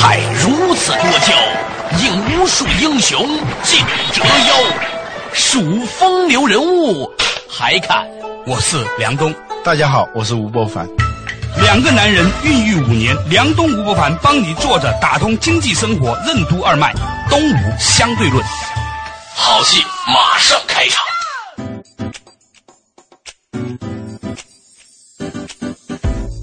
海如此多娇，引无数英雄竞折腰。数风流人物，还看我是梁东。大家好，我是吴伯凡。两个男人孕育五年，梁东、吴伯凡帮你坐着打通经济生活任督二脉，东吴相对论，好戏马上开场。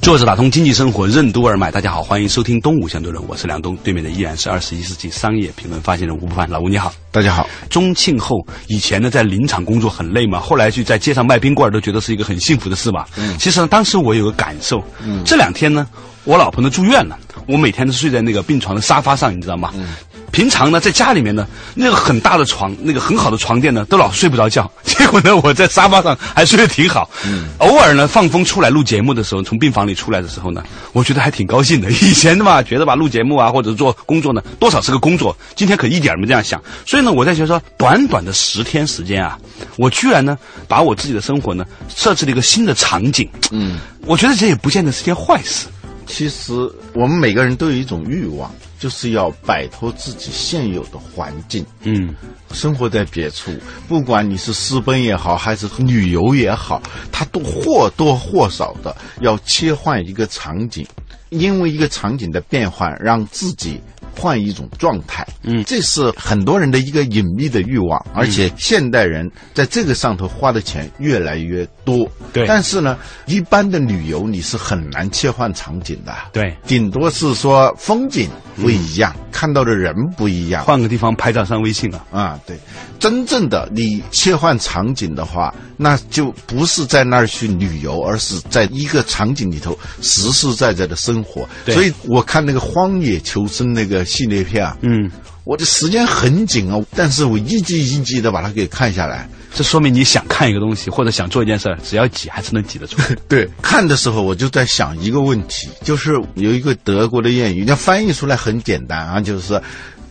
坐着打通经济生活任督二脉，大家好，欢迎收听东吴相对论，我是梁东，对面的依然是二十一世纪商业评论发现人吴不凡，老吴你好，大家好。中庆后以前呢，在林场工作很累嘛，后来去在街上卖冰棍都觉得是一个很幸福的事吧。嗯，其实呢，当时我有个感受，嗯，这两天呢，我老婆呢住院了，我每天都睡在那个病床的沙发上，你知道吗？嗯。平常呢，在家里面呢，那个很大的床，那个很好的床垫呢，都老睡不着觉。结果呢，我在沙发上还睡得挺好。嗯，偶尔呢，放风出来录节目的时候，从病房里出来的时候呢，我觉得还挺高兴的。以前的嘛，觉得吧，录节目啊，或者做工作呢，多少是个工作。今天可一点没这样想。所以呢，我在觉得说，短短的十天时间啊，我居然呢，把我自己的生活呢，设置了一个新的场景。嗯，我觉得这也不见得是件坏事。其实我们每个人都有一种欲望。就是要摆脱自己现有的环境，嗯，生活在别处，不管你是私奔也好，还是旅游也好，他都或多或少的要切换一个场景，因为一个场景的变换，让自己。换一种状态，嗯，这是很多人的一个隐秘的欲望，而且现代人在这个上头花的钱越来越多，对。但是呢，一般的旅游你是很难切换场景的，对。顶多是说风景不一样，看到的人不一样，换个地方拍照上微信了啊，对。真正的你切换场景的话，那就不是在那儿去旅游，而是在一个场景里头实实在在的生活。所以我看那个《荒野求生》那个。系列片啊，嗯，我的时间很紧啊，但是我一集一集的把它给看下来，这说明你想看一个东西或者想做一件事儿，只要挤还是能挤得出。对，看的时候我就在想一个问题，就是有一个德国的谚语，那翻译出来很简单啊，就是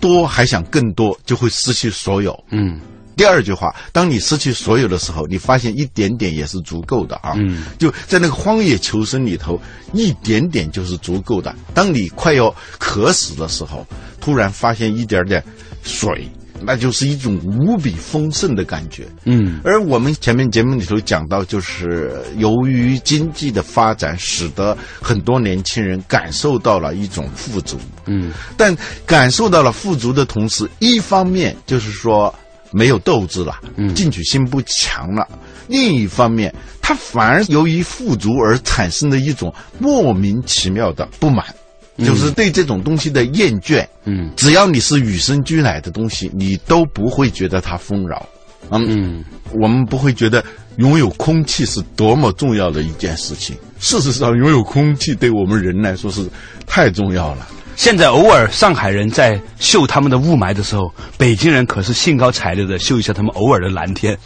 多还想更多，就会失去所有。嗯。第二句话，当你失去所有的时候，你发现一点点也是足够的啊！嗯，就在那个荒野求生里头，一点点就是足够的。当你快要渴死的时候，突然发现一点点水，那就是一种无比丰盛的感觉。嗯，而我们前面节目里头讲到，就是由于经济的发展，使得很多年轻人感受到了一种富足。嗯，但感受到了富足的同时，一方面就是说。没有斗志了，进取心不强了。另一方面，他反而由于富足而产生的一种莫名其妙的不满，就是对这种东西的厌倦。嗯，只要你是与生俱来的东西，你都不会觉得它丰饶。嗯，我们不会觉得拥有空气是多么重要的一件事情。事实上，拥有空气对我们人来说是太重要了。现在偶尔上海人在秀他们的雾霾的时候，北京人可是兴高采烈的秀一下他们偶尔的蓝天，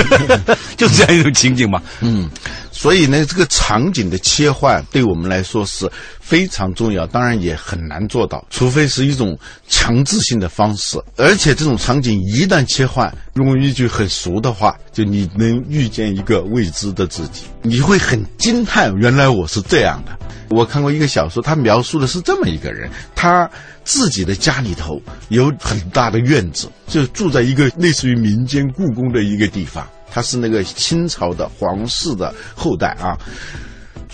就是这样一种情景嘛。嗯，所以呢，这个场景的切换对我们来说是非常重要，当然也很难做到，除非是一种强制性的方式。而且这种场景一旦切换，用一句很俗的话，就你能遇见一个未知的自己，你会很惊叹，原来我是这样的。我看过一个小说，他描述的是这么一个人，他自己的家里头有很大的院子，就住在一个类似于民间故宫的一个地方。他是那个清朝的皇室的后代啊，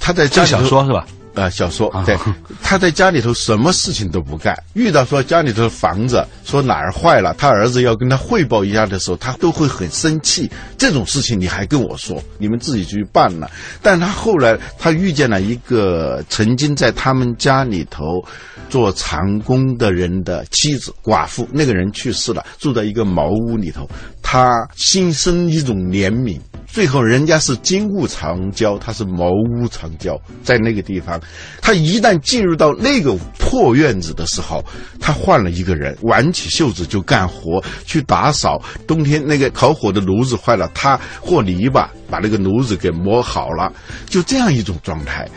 他在这小说是吧？啊，小说对，他在家里头什么事情都不干。遇到说家里头的房子说哪儿坏了，他儿子要跟他汇报一下的时候，他都会很生气。这种事情你还跟我说，你们自己去办了。但他后来他遇见了一个曾经在他们家里头做长工的人的妻子寡妇，那个人去世了，住在一个茅屋里头，他心生一种怜悯。最后，人家是金屋藏娇，他是茅屋藏娇，在那个地方，他一旦进入到那个破院子的时候，他换了一个人，挽起袖子就干活，去打扫。冬天那个烤火的炉子坏了，他和泥巴把那个炉子给磨好了，就这样一种状态。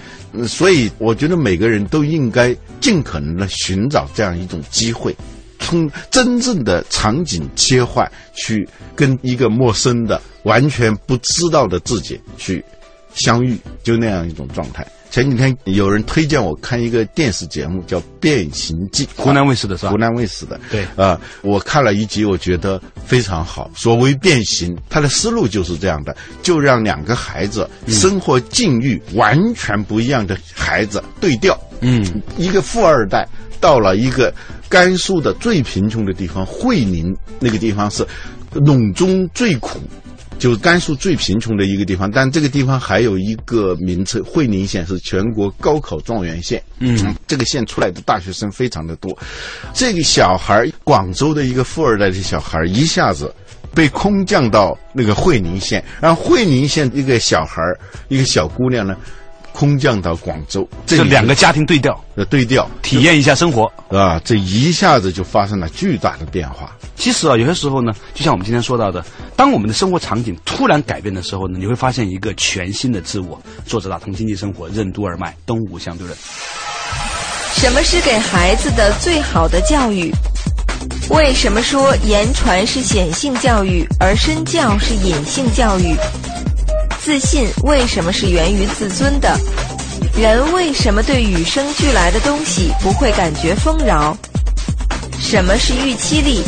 所以，我觉得每个人都应该尽可能的寻找这样一种机会。从真正的场景切换，去跟一个陌生的、完全不知道的自己去相遇，就那样一种状态。前几天有人推荐我看一个电视节目，叫《变形记》，湖南卫视的是吧？湖南卫视的。对啊，我看了一集，我觉得非常好。所谓变形，它的思路就是这样的：就让两个孩子生活境遇完全不一样的孩子对调。嗯，一个富二代到了一个甘肃的最贫穷的地方会宁，那个地方是陇中最苦。就是甘肃最贫穷的一个地方，但这个地方还有一个名称，会宁县是全国高考状元县。嗯，这个县出来的大学生非常的多。这个小孩，广州的一个富二代的小孩，一下子被空降到那个会宁县，然后会宁县一个小孩，一个小姑娘呢。空降到广州，这两个家庭对调，呃，对调，体验一下生活啊，这一下子就发生了巨大的变化。其实啊，有些时候呢，就像我们今天说到的，当我们的生活场景突然改变的时候呢，你会发现一个全新的自我。作者打通经济生活任督二脉，东吴相对论。什么是给孩子的最好的教育？为什么说言传是显性教育，而身教是隐性教育？自信为什么是源于自尊的？人为什么对与生俱来的东西不会感觉丰饶？什么是预期力？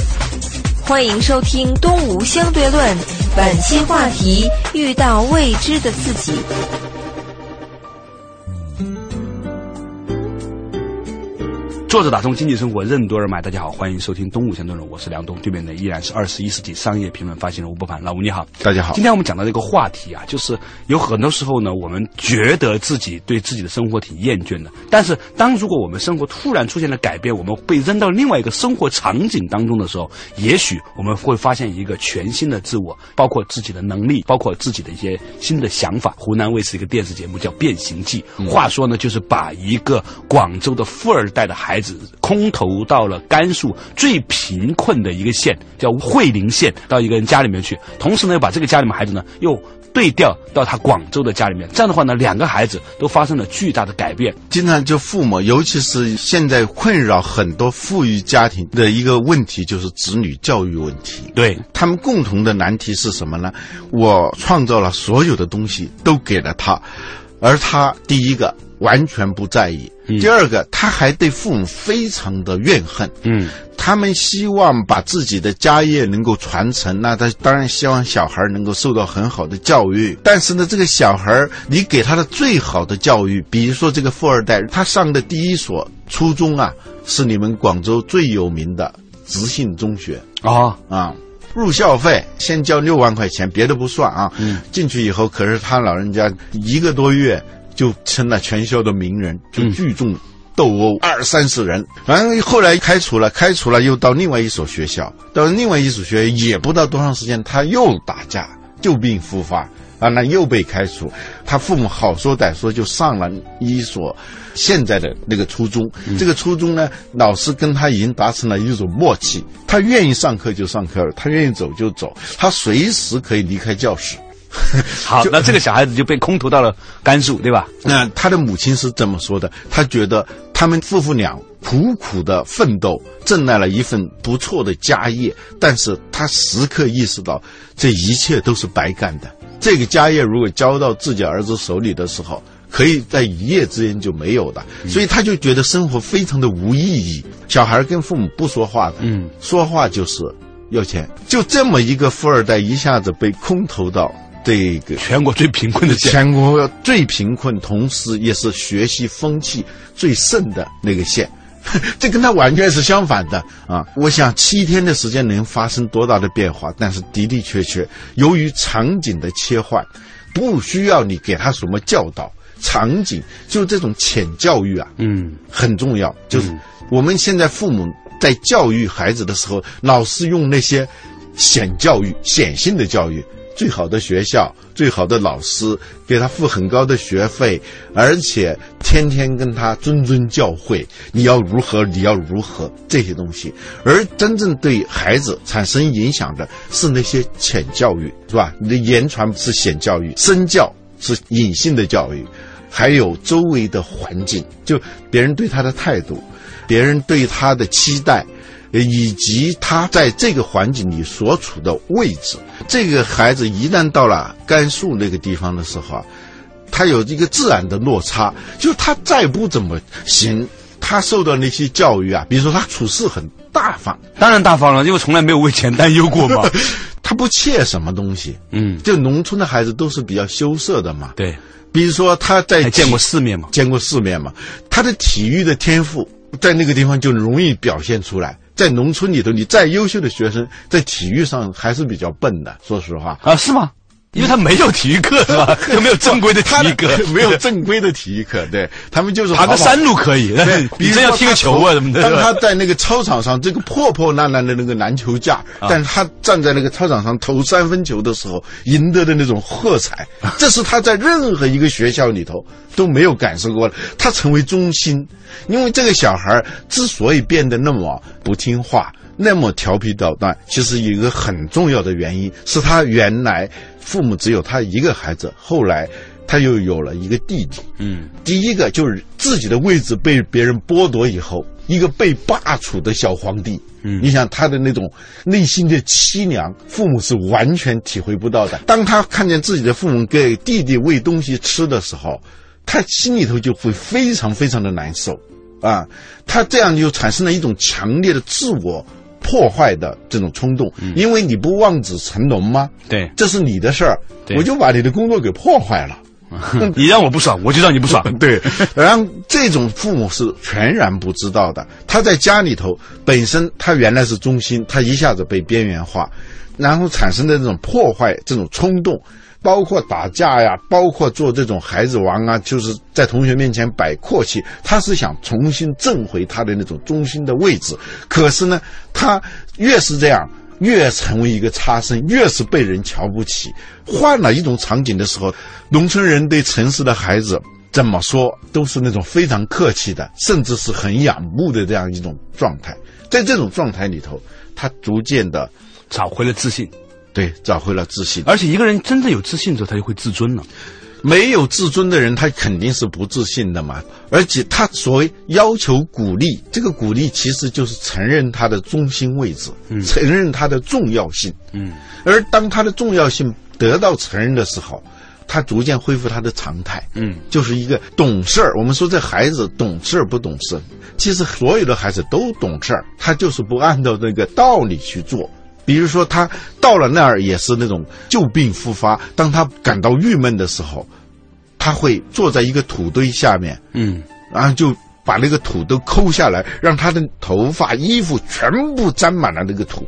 欢迎收听《东吴相对论》，本期话题：遇到未知的自己。作者打通经济生活任督二脉，大家好，欢迎收听《东吴相对论》，我是梁东，对面的依然是二十一世纪商业评论发行人吴伯凡，老吴你好，大家好。今天我们讲到这个话题啊，就是有很多时候呢，我们觉得自己对自己的生活挺厌倦的，但是当如果我们生活突然出现了改变，我们被扔到另外一个生活场景当中的时候，也许我们会发现一个全新的自我，包括自己的能力，包括自己的一些新的想法。湖南卫视一个电视节目叫《变形记》，话说呢，就是把一个广州的富二代的孩。孩子空投到了甘肃最贫困的一个县，叫会宁县，到一个人家里面去。同时呢，又把这个家里面孩子呢又对调到他广州的家里面。这样的话呢，两个孩子都发生了巨大的改变。经常就父母，尤其是现在困扰很多富裕家庭的一个问题，就是子女教育问题。对他们共同的难题是什么呢？我创造了所有的东西都给了他，而他第一个。完全不在意。第二个，他还对父母非常的怨恨。嗯，他们希望把自己的家业能够传承，那他当然希望小孩能够受到很好的教育。但是呢，这个小孩你给他的最好的教育，比如说这个富二代，他上的第一所初中啊，是你们广州最有名的直信中学啊啊，入校费先交六万块钱，别的不算啊。嗯，进去以后，可是他老人家一个多月。就成了全校的名人，就聚众斗殴二三十人，反正后来开除了，开除了又到另外一所学校，到另外一所学校也不到多长时间，他又打架，旧病复发啊，那又被开除。他父母好说歹说就上了一所现在的那个初中，这个初中呢，老师跟他已经达成了一种默契，他愿意上课就上课，他愿意走就走，他随时可以离开教室。好，那这个小孩子就被空投到了甘肃，对吧？那他的母亲是这么说的：，他觉得他们夫妇俩苦苦的奋斗，挣来了一份不错的家业，但是他时刻意识到这一切都是白干的。这个家业如果交到自己儿子手里的时候，可以在一夜之间就没有的，所以他就觉得生活非常的无意义。小孩跟父母不说话的，嗯，说话就是要钱。就这么一个富二代，一下子被空投到。这个全国最贫困的县，全国最贫困，同时也是学习风气最盛的那个县，这跟他完全是相反的啊！我想七天的时间能发生多大的变化？但是的的确确，由于场景的切换，不需要你给他什么教导，场景就这种浅教育啊，嗯，很重要。就是我们现在父母在教育孩子的时候，老是用那些显教育、显性的教育。最好的学校，最好的老师，给他付很高的学费，而且天天跟他谆谆教诲，你要如何，你要如何这些东西。而真正对孩子产生影响的是那些浅教育，是吧？你的言传是显教育，身教是隐性的教育，还有周围的环境，就别人对他的态度，别人对他的期待。以及他在这个环境里所处的位置，这个孩子一旦到了甘肃那个地方的时候啊，他有一个自然的落差，就他再不怎么行，他受到那些教育啊，比如说他处事很大方，当然大方了，因为从来没有为钱担忧过嘛。他不怯什么东西，嗯，就农村的孩子都是比较羞涩的嘛。对，比如说他在见过世面嘛。见过世面嘛，他的体育的天赋在那个地方就容易表现出来。在农村里头，你再优秀的学生，在体育上还是比较笨的。说实话，啊，是吗？因为他没有体育课是吧？他没有正规的体育课，没有正规的体育课，对他们就是爬个山路可以，对，你真要踢个球啊什么的。当他在那个操场上，这个破破烂烂的那个篮球架，但是他站在那个操场上投三分球的时候，赢得的那种喝彩，这是他在任何一个学校里头都没有感受过的。他成为中心，因为这个小孩之所以变得那么不听话。那么调皮捣蛋，其实有一个很重要的原因是他原来父母只有他一个孩子，后来他又有了一个弟弟。嗯，第一个就是自己的位置被别人剥夺以后，一个被罢黜的小皇帝。嗯，你想他的那种内心的凄凉，父母是完全体会不到的。当他看见自己的父母给弟弟喂东西吃的时候，他心里头就会非常非常的难受啊！他这样就产生了一种强烈的自我。破坏的这种冲动，因为你不望子成龙吗？对，这是你的事儿，我就把你的工作给破坏了。你让我不爽，我就让你不爽。对，然后这种父母是全然不知道的。他在家里头本身他原来是中心，他一下子被边缘化，然后产生的这种破坏，这种冲动。包括打架呀，包括做这种孩子王啊，就是在同学面前摆阔气，他是想重新挣回他的那种中心的位置。可是呢，他越是这样，越成为一个差生，越是被人瞧不起。换了一种场景的时候，农村人对城市的孩子怎么说，都是那种非常客气的，甚至是很仰慕的这样一种状态。在这种状态里头，他逐渐的找回了自信。对，找回了自信。而且一个人真正有自信之后，他就会自尊了。没有自尊的人，他肯定是不自信的嘛。而且他所谓要求鼓励，这个鼓励其实就是承认他的中心位置，承认他的重要性。嗯。而当他的重要性得到承认的时候，他逐渐恢复他的常态。嗯，就是一个懂事儿。我们说这孩子懂事不懂事，其实所有的孩子都懂事儿，他就是不按照这个道理去做。比如说，他到了那儿也是那种旧病复发。当他感到郁闷的时候，他会坐在一个土堆下面，嗯，然后就把那个土都抠下来，让他的头发、衣服全部沾满了那个土。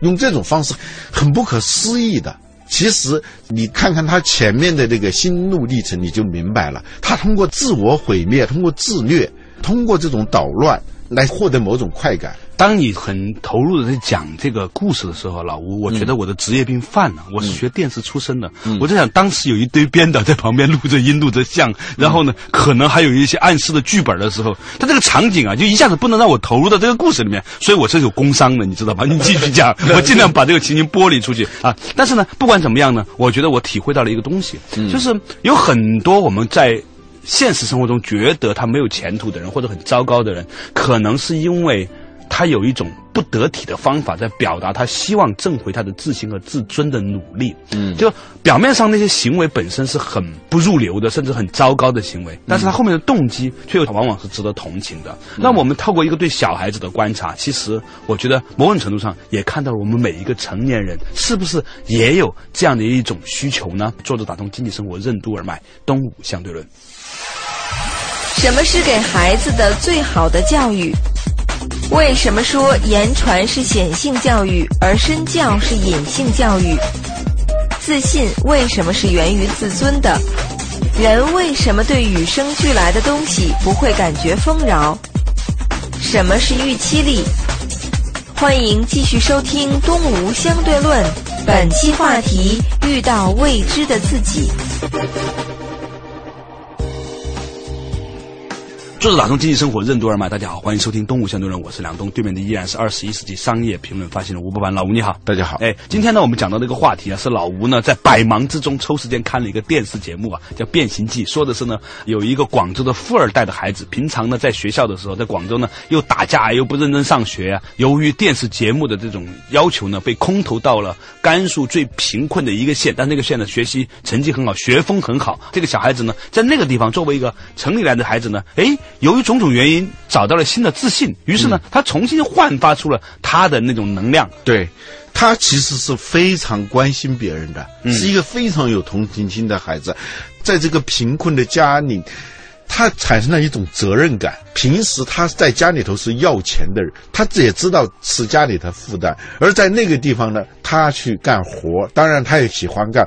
用这种方式，很不可思议的。其实你看看他前面的那个心路历程，你就明白了。他通过自我毁灭，通过自虐，通过这种捣乱来获得某种快感。当你很投入的在讲这个故事的时候，老吴，我觉得我的职业病犯了。我是学电视出身的，我在想，当时有一堆编导在旁边录着音、录着像，然后呢，可能还有一些暗示的剧本的时候，他这个场景啊，就一下子不能让我投入到这个故事里面，所以我是有工伤的，你知道吧？你继续讲，我尽量把这个情景剥离出去啊。但是呢，不管怎么样呢，我觉得我体会到了一个东西，就是有很多我们在现实生活中觉得他没有前途的人，或者很糟糕的人，可能是因为。他有一种不得体的方法，在表达他希望挣回他的自信和自尊的努力。嗯，就表面上那些行为本身是很不入流的，甚至很糟糕的行为，但是他后面的动机却又往往是值得同情的。那我们透过一个对小孩子的观察，其实我觉得某种程度上也看到了我们每一个成年人是不是也有这样的一种需求呢？作者打通经济生活任督二脉，东吴相对论。什么是给孩子的最好的教育？为什么说言传是显性教育，而身教是隐性教育？自信为什么是源于自尊的？人为什么对与生俱来的东西不会感觉丰饶？什么是预期力？欢迎继续收听《东吴相对论》，本期话题：遇到未知的自己。作者打通经济生活任督二脉，大家好，欢迎收听《东吴相对论》，我是梁东，对面的依然是二十一世纪商业评论发行人吴伯凡，老吴你好，大家好。哎，今天呢，我们讲到这个话题啊，是老吴呢在百忙之中抽时间看了一个电视节目啊，叫《变形记》，说的是呢有一个广州的富二代的孩子，平常呢在学校的时候，在广州呢又打架又不认真上学啊，由于电视节目的这种要求呢，被空投到了甘肃最贫困的一个县，但那个县呢学习成绩很好，学风很好，这个小孩子呢在那个地方作为一个城里来的孩子呢，哎，由于种种原因。找到了新的自信，于是呢，他重新焕发出了他的那种能量。对，他其实是非常关心别人的，是一个非常有同情心的孩子，在这个贫困的家里。他产生了一种责任感。平时他在家里头是要钱的人，他也知道是家里的负担。而在那个地方呢，他去干活，当然他也喜欢干。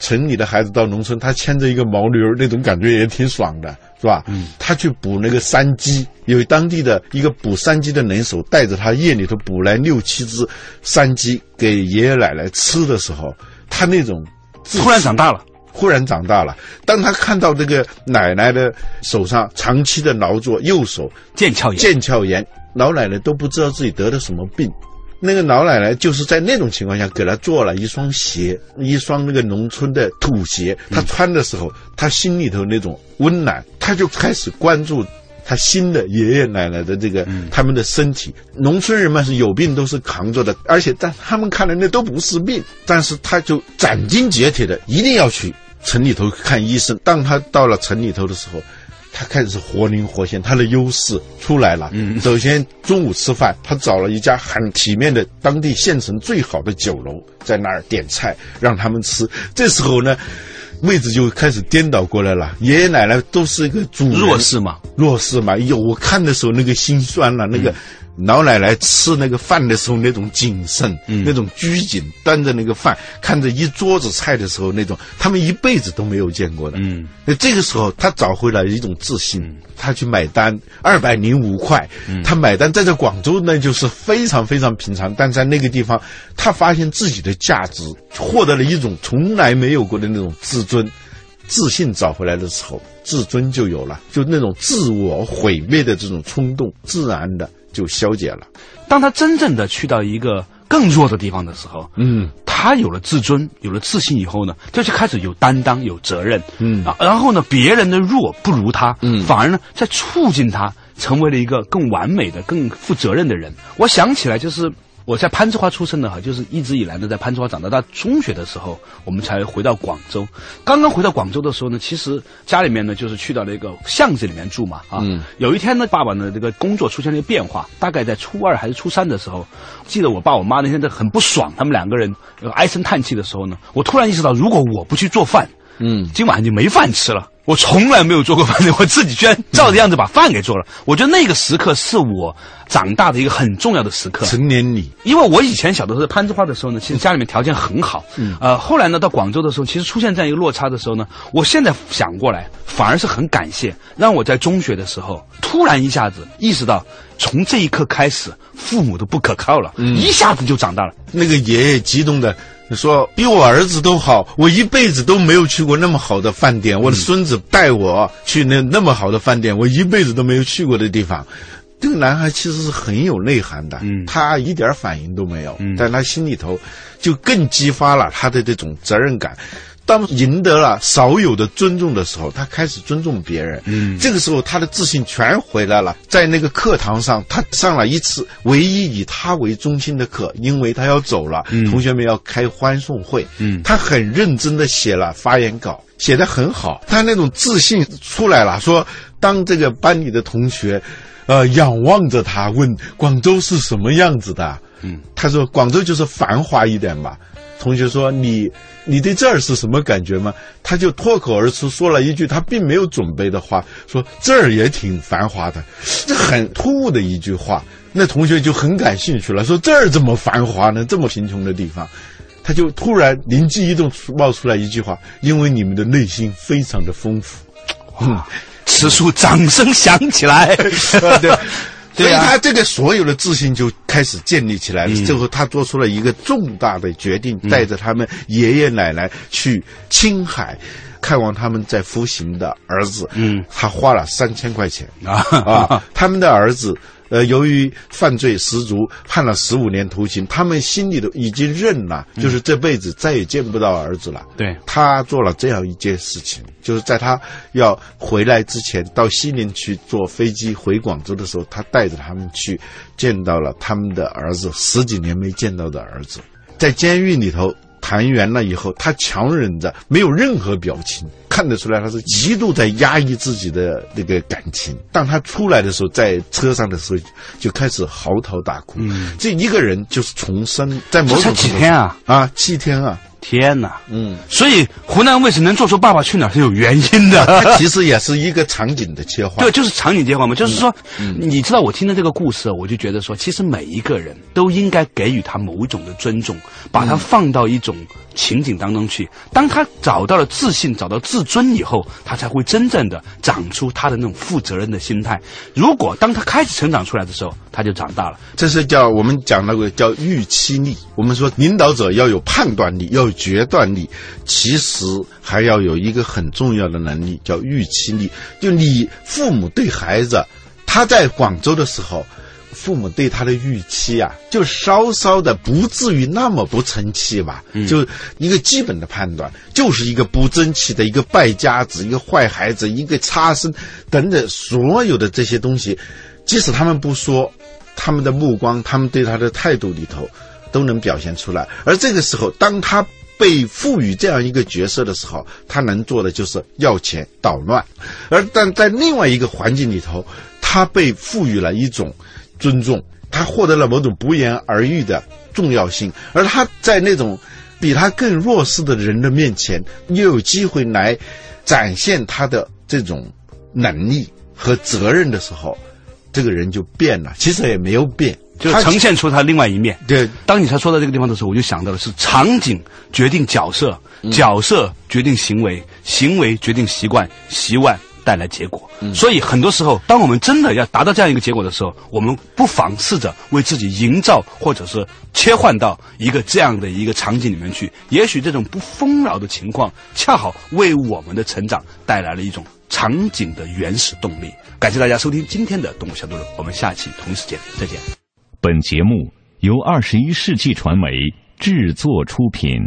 城里的孩子到农村，他牵着一个毛驴儿，那种感觉也挺爽的，是吧？嗯。他去捕那个山鸡，有当地的一个捕山鸡的能手带着他夜里头捕来六七只山鸡给爷爷奶奶吃的时候，他那种突然长大了。忽然长大了，当他看到这个奶奶的手上长期的劳作，右手腱鞘炎，腱鞘炎，老奶奶都不知道自己得了什么病。那个老奶奶就是在那种情况下给他做了一双鞋，一双那个农村的土鞋。他穿的时候，他心里头那种温暖，他就开始关注他新的爷爷奶奶的这个他们的身体。农村人们是有病都是扛着的，而且在他们看来那都不是病，但是他就斩钉截铁的一定要去。城里头看医生，当他到了城里头的时候，他开始活灵活现，他的优势出来了。嗯，首先中午吃饭，他找了一家很体面的当地县城最好的酒楼，在那儿点菜让他们吃。这时候呢，位置就开始颠倒过来了。爷爷奶奶都是一个主弱势嘛，弱势嘛。有，我看的时候那个心酸了，那个。老奶奶吃那个饭的时候，那种谨慎，那种拘谨，端着那个饭，看着一桌子菜的时候，那种他们一辈子都没有见过的。嗯，那这个时候他找回了一种自信，他去买单，二百零五块，他买单，在这广州那就是非常非常平常，但在那个地方，他发现自己的价值，获得了一种从来没有过的那种自尊、自信，找回来的时候，自尊就有了，就那种自我毁灭的这种冲动，自然的。就消解了。当他真正的去到一个更弱的地方的时候，嗯，他有了自尊，有了自信以后呢，他就开始有担当、有责任，嗯啊，然后呢，别人的弱不如他，嗯，反而呢，在促进他成为了一个更完美的、更负责任的人。我想起来就是。我在攀枝花出生的哈，就是一直以来呢，在攀枝花长大。到中学的时候，我们才回到广州。刚刚回到广州的时候呢，其实家里面呢，就是去到了一个巷子里面住嘛啊。有一天呢，爸爸呢这个工作出现了一个变化，大概在初二还是初三的时候，记得我爸我妈那天在很不爽，他们两个人唉声叹气的时候呢，我突然意识到，如果我不去做饭，嗯，今晚就没饭吃了。我从来没有做过饭的，我自己居然照着样子把饭给做了。我觉得那个时刻是我长大的一个很重要的时刻。成年礼，因为我以前小的时候攀枝花的时候呢，其实家里面条件很好。嗯。呃，后来呢，到广州的时候，其实出现这样一个落差的时候呢，我现在想过来，反而是很感谢，让我在中学的时候突然一下子意识到，从这一刻开始，父母都不可靠了，一下子就长大了。那个爷爷激动的。说比我儿子都好，我一辈子都没有去过那么好的饭店。我的孙子带我去那那么好的饭店，我一辈子都没有去过的地方。这个男孩其实是很有内涵的，他一点反应都没有，但他心里头就更激发了他的这种责任感。当赢得了少有的尊重的时候，他开始尊重别人。嗯，这个时候他的自信全回来了。在那个课堂上，他上了一次唯一以他为中心的课，因为他要走了，同学们要开欢送会。嗯，他很认真的写了发言稿，写的很好。他那种自信出来了，说当这个班里的同学，呃，仰望着他问广州是什么样子的？嗯，他说广州就是繁华一点吧。同学说：“你，你对这儿是什么感觉吗？”他就脱口而出说了一句他并没有准备的话：“说这儿也挺繁华的。”这很突兀的一句话，那同学就很感兴趣了，说：“这儿这么繁华呢？这么贫穷的地方。”他就突然灵机一动，冒出来一句话：“因为你们的内心非常的丰富。”嗯，此处掌声响起来。对。所以他这个所有的自信就开始建立起来了。最后，他做出了一个重大的决定，带着他们爷爷奶奶去青海。看望他们在服刑的儿子，嗯，他花了三千块钱啊啊！他们的儿子，呃，由于犯罪十足，判了十五年徒刑，他们心里头已经认了，就是这辈子再也见不到儿子了。对，他做了这样一件事情，就是在他要回来之前，到西宁去坐飞机回广州的时候，他带着他们去见到了他们的儿子，十几年没见到的儿子，在监狱里头。谈圆了以后，他强忍着，没有任何表情，看得出来他是极度在压抑自己的那个感情。当他出来的时候，在车上的时候，就开始嚎啕大哭。这一个人就是重生，在某种几天啊啊，七天啊。天哪，嗯，所以湖南卫视能做出《爸爸去哪儿》是有原因的，它其实也是一个场景的切换。对，就是场景切换嘛，就是说，你知道我听的这个故事，我就觉得说，其实每一个人都应该给予他某种的尊重，把他放到一种情景当中去。当他找到了自信，找到自尊以后，他才会真正的长出他的那种负责任的心态。如果当他开始成长出来的时候，他就长大了。这是叫我们讲那个叫预期力。我们说领导者要有判断力，要。决断力，其实还要有一个很重要的能力，叫预期力。就你父母对孩子，他在广州的时候，父母对他的预期啊，就稍稍的不至于那么不成器吧？就一个基本的判断，就是一个不争气的一个败家子，一个坏孩子，一个差生等等，所有的这些东西，即使他们不说，他们的目光，他们对他的态度里头，都能表现出来。而这个时候，当他被赋予这样一个角色的时候，他能做的就是要钱捣乱；而但在另外一个环境里头，他被赋予了一种尊重，他获得了某种不言而喻的重要性。而他在那种比他更弱势的人的面前，又有机会来展现他的这种能力和责任的时候，这个人就变了。其实也没有变。就呈现出他另外一面。对，当你才说到这个地方的时候，我就想到的是场景决定角色，角色决定行为，行为决定习惯，习惯带来结果。所以很多时候，当我们真的要达到这样一个结果的时候，我们不妨试着为自己营造，或者是切换到一个这样的一个场景里面去。也许这种不丰饶的情况，恰好为我们的成长带来了一种场景的原始动力。感谢大家收听今天的《动物小动物》，我们下期同一时间再见。本节目由二十一世纪传媒制作出品。